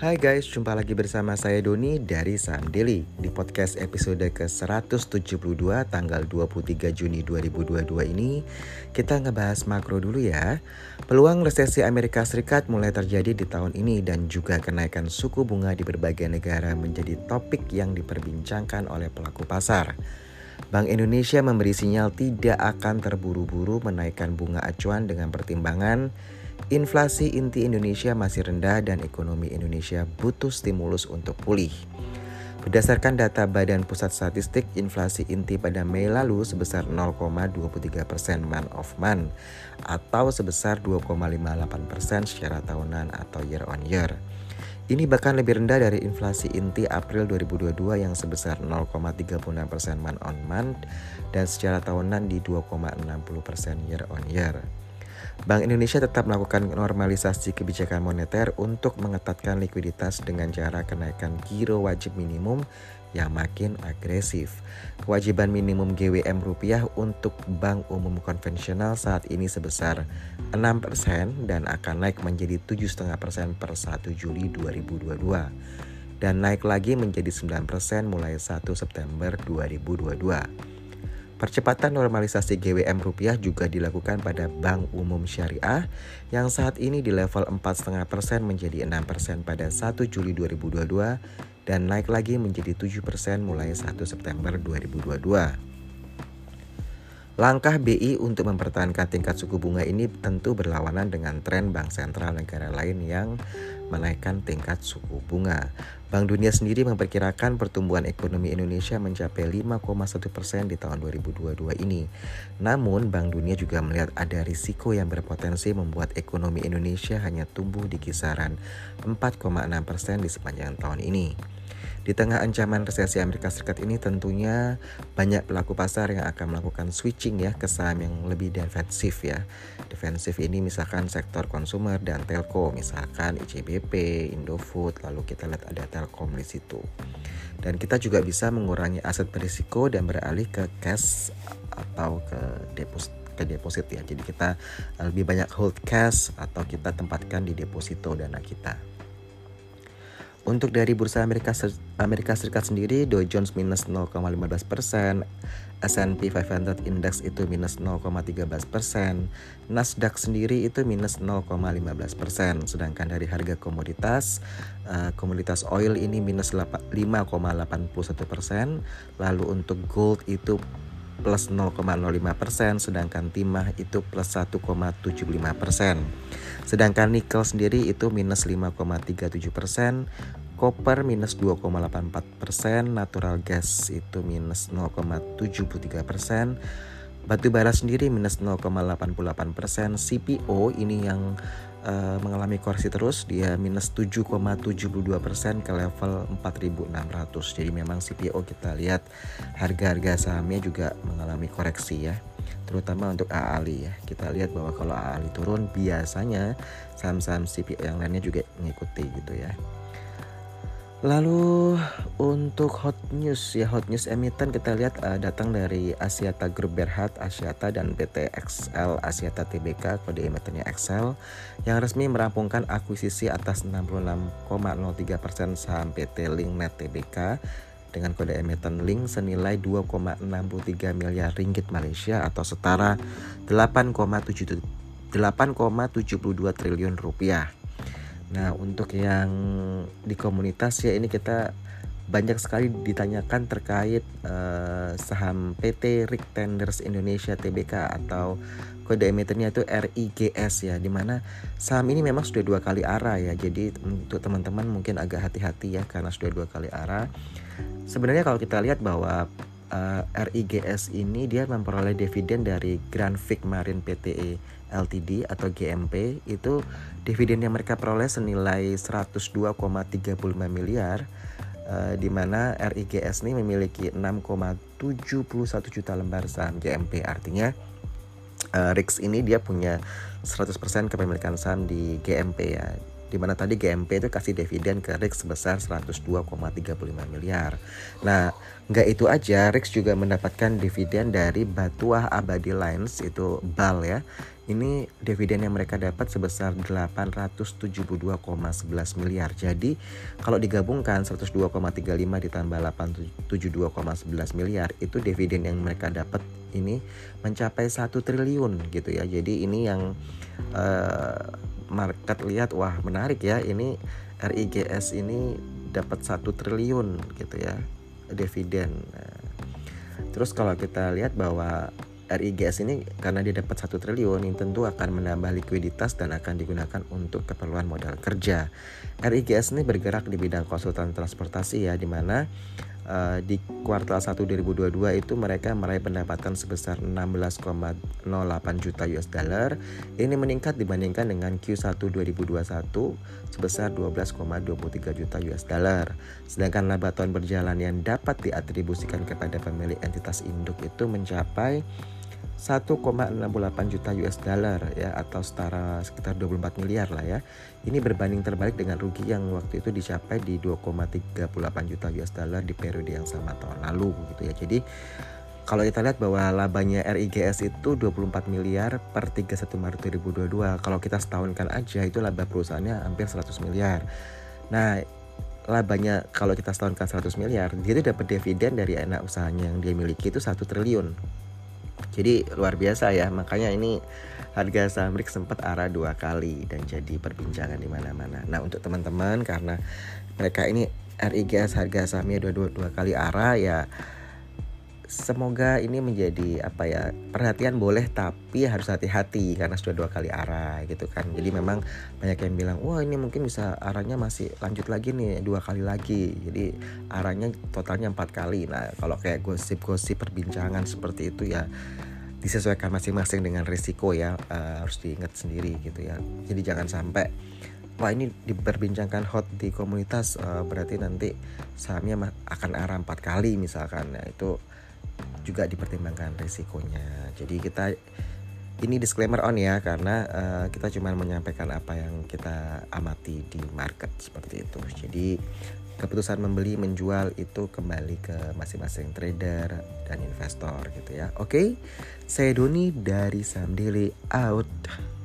Hai guys, jumpa lagi bersama saya Doni dari Saham Daily. Di podcast episode ke-172 tanggal 23 Juni 2022 ini Kita ngebahas makro dulu ya. Peluang resesi Amerika Serikat mulai terjadi di tahun ini Dan juga kenaikan suku bunga di berbagai negara menjadi topik yang diperbincangkan oleh pelaku pasar. Bank Indonesia memberi sinyal tidak akan terburu-buru menaikkan bunga acuan dengan pertimbangan Inflasi inti Indonesia masih rendah dan ekonomi Indonesia butuh stimulus untuk pulih. Berdasarkan data Badan Pusat Statistik, inflasi inti pada Mei lalu sebesar 0,23 persen month of month atau sebesar 2,58 persen secara tahunan atau year on year. Ini bahkan lebih rendah dari inflasi inti April 2022 yang sebesar 0,36 persen month on month dan secara tahunan di 2,60 persen year on year. Bank Indonesia tetap melakukan normalisasi kebijakan moneter untuk mengetatkan likuiditas dengan cara kenaikan giro wajib minimum yang makin agresif. Kewajiban minimum GWM rupiah untuk bank umum konvensional saat ini sebesar 6% dan akan naik menjadi 7,5% per 1 Juli 2022 dan naik lagi menjadi 9% mulai 1 September 2022. Percepatan normalisasi GWM rupiah juga dilakukan pada Bank Umum Syariah yang saat ini di level 4,5% menjadi 6% pada 1 Juli 2022 dan naik lagi menjadi 7% mulai 1 September 2022. Langkah BI untuk mempertahankan tingkat suku bunga ini tentu berlawanan dengan tren bank sentral negara lain yang menaikkan tingkat suku bunga. Bank Dunia sendiri memperkirakan pertumbuhan ekonomi Indonesia mencapai 5,1 persen di tahun 2022 ini. Namun, Bank Dunia juga melihat ada risiko yang berpotensi membuat ekonomi Indonesia hanya tumbuh di kisaran 4,6 persen di sepanjang tahun ini. Di tengah ancaman resesi Amerika Serikat ini tentunya banyak pelaku pasar yang akan melakukan switching ya ke saham yang lebih defensif ya. Defensif ini misalkan sektor konsumer dan telco, misalkan ICBP, Indofood, lalu kita lihat ada Telkom di situ. Dan kita juga bisa mengurangi aset berisiko dan beralih ke cash atau ke deposit ke deposit ya. Jadi kita lebih banyak hold cash atau kita tempatkan di deposito dana kita. Untuk dari bursa Amerika Amerika Serikat sendiri, Dow Jones minus 0,15 persen, S&P 500 Index itu minus 0,13 persen, Nasdaq sendiri itu minus 0,15 persen. Sedangkan dari harga komoditas, uh, komoditas oil ini minus 5,81 persen, lalu untuk gold itu plus 0,05 persen, sedangkan timah itu plus 1,75 persen. Sedangkan nikel sendiri itu minus 5,37 persen, Koper minus 2,84 persen, natural gas itu minus 0,73 persen, batu bara sendiri minus 0,88 persen, CPO ini yang uh, mengalami koreksi terus. Dia minus 7,72 persen ke level 4.600. Jadi memang CPO kita lihat harga-harga sahamnya juga mengalami koreksi ya. Terutama untuk AALI ya. Kita lihat bahwa kalau AALI turun biasanya saham-saham CPO yang lainnya juga mengikuti gitu ya Lalu untuk hot news ya hot news emiten kita lihat uh, datang dari Asiata Group Berhad Asiata dan PT XL Asiata Tbk kode emitennya XL yang resmi merampungkan akuisisi atas 66,03% saham PT Linknet Tbk dengan kode emiten Link senilai 2,63 miliar ringgit Malaysia atau setara 8,72 triliun rupiah. Nah, untuk yang di komunitas ya ini kita banyak sekali ditanyakan terkait uh, saham PT Rick Tenders Indonesia Tbk atau kode emitennya itu RIGS ya di mana saham ini memang sudah dua kali arah ya. Jadi untuk teman-teman mungkin agak hati-hati ya karena sudah dua kali arah. Sebenarnya kalau kita lihat bahwa uh, eh, RIGS ini dia memperoleh dividen dari Grand Vic Marine PTE LTD atau GMP itu dividen yang mereka peroleh senilai 102,35 miliar uh, di mana RIGS ini memiliki 6,71 juta lembar saham GMP artinya uh, RIX ini dia punya 100% kepemilikan saham di GMP ya di mana tadi GMP itu kasih dividen ke RIX sebesar 102,35 miliar. Nah, nggak itu aja, RIX juga mendapatkan dividen dari Batuah Abadi Lines itu BAL ya ini dividen yang mereka dapat sebesar 872,11 miliar. Jadi kalau digabungkan 102,35 ditambah 872,11 miliar itu dividen yang mereka dapat ini mencapai satu triliun gitu ya. Jadi ini yang uh, market lihat wah menarik ya ini RIGS ini dapat satu triliun gitu ya dividen. Nah, terus kalau kita lihat bahwa RIGS ini karena dia dapat satu triliun ini tentu akan menambah likuiditas dan akan digunakan untuk keperluan modal kerja. RIGS ini bergerak di bidang konsultan transportasi ya di mana uh, di kuartal 1 2022 itu mereka meraih pendapatan sebesar 16,08 juta US dollar. Ini meningkat dibandingkan dengan Q1 2021 sebesar 12,23 juta US dollar. Sedangkan laba tahun berjalan yang dapat diatribusikan kepada pemilik entitas induk itu mencapai 1,68 juta US dollar ya atau setara sekitar 24 miliar lah ya. Ini berbanding terbalik dengan rugi yang waktu itu dicapai di 2,38 juta US dollar di periode yang sama tahun lalu gitu ya. Jadi kalau kita lihat bahwa labanya RIGS itu 24 miliar per 31 Maret 2022. Kalau kita setahunkan aja itu laba perusahaannya hampir 100 miliar. Nah, labanya kalau kita setahunkan 100 miliar, dia dapat dividen dari anak usahanya yang dia miliki itu 1 triliun jadi luar biasa ya, makanya ini harga saham RIX sempat arah dua kali dan jadi perbincangan di mana-mana. Nah untuk teman-teman karena mereka ini RIGS harga sahamnya dua, dua, dua kali arah ya semoga ini menjadi apa ya perhatian boleh tapi harus hati-hati karena sudah dua kali arah gitu kan. Jadi memang banyak yang bilang wah ini mungkin bisa arahnya masih lanjut lagi nih dua kali lagi. Jadi arahnya totalnya empat kali. Nah kalau kayak gosip-gosip perbincangan seperti itu ya disesuaikan masing-masing dengan risiko ya uh, harus diingat sendiri gitu ya. Jadi jangan sampai wah ini diperbincangkan hot di komunitas uh, berarti nanti sahamnya akan arah empat kali misalkan. Ya itu juga dipertimbangkan risikonya. Jadi kita ini disclaimer on ya karena uh, kita cuma menyampaikan apa yang kita amati di market seperti itu. Jadi keputusan membeli menjual itu kembali ke masing-masing trader dan investor gitu ya. Oke. Okay? Saya Doni dari Sam Daily out.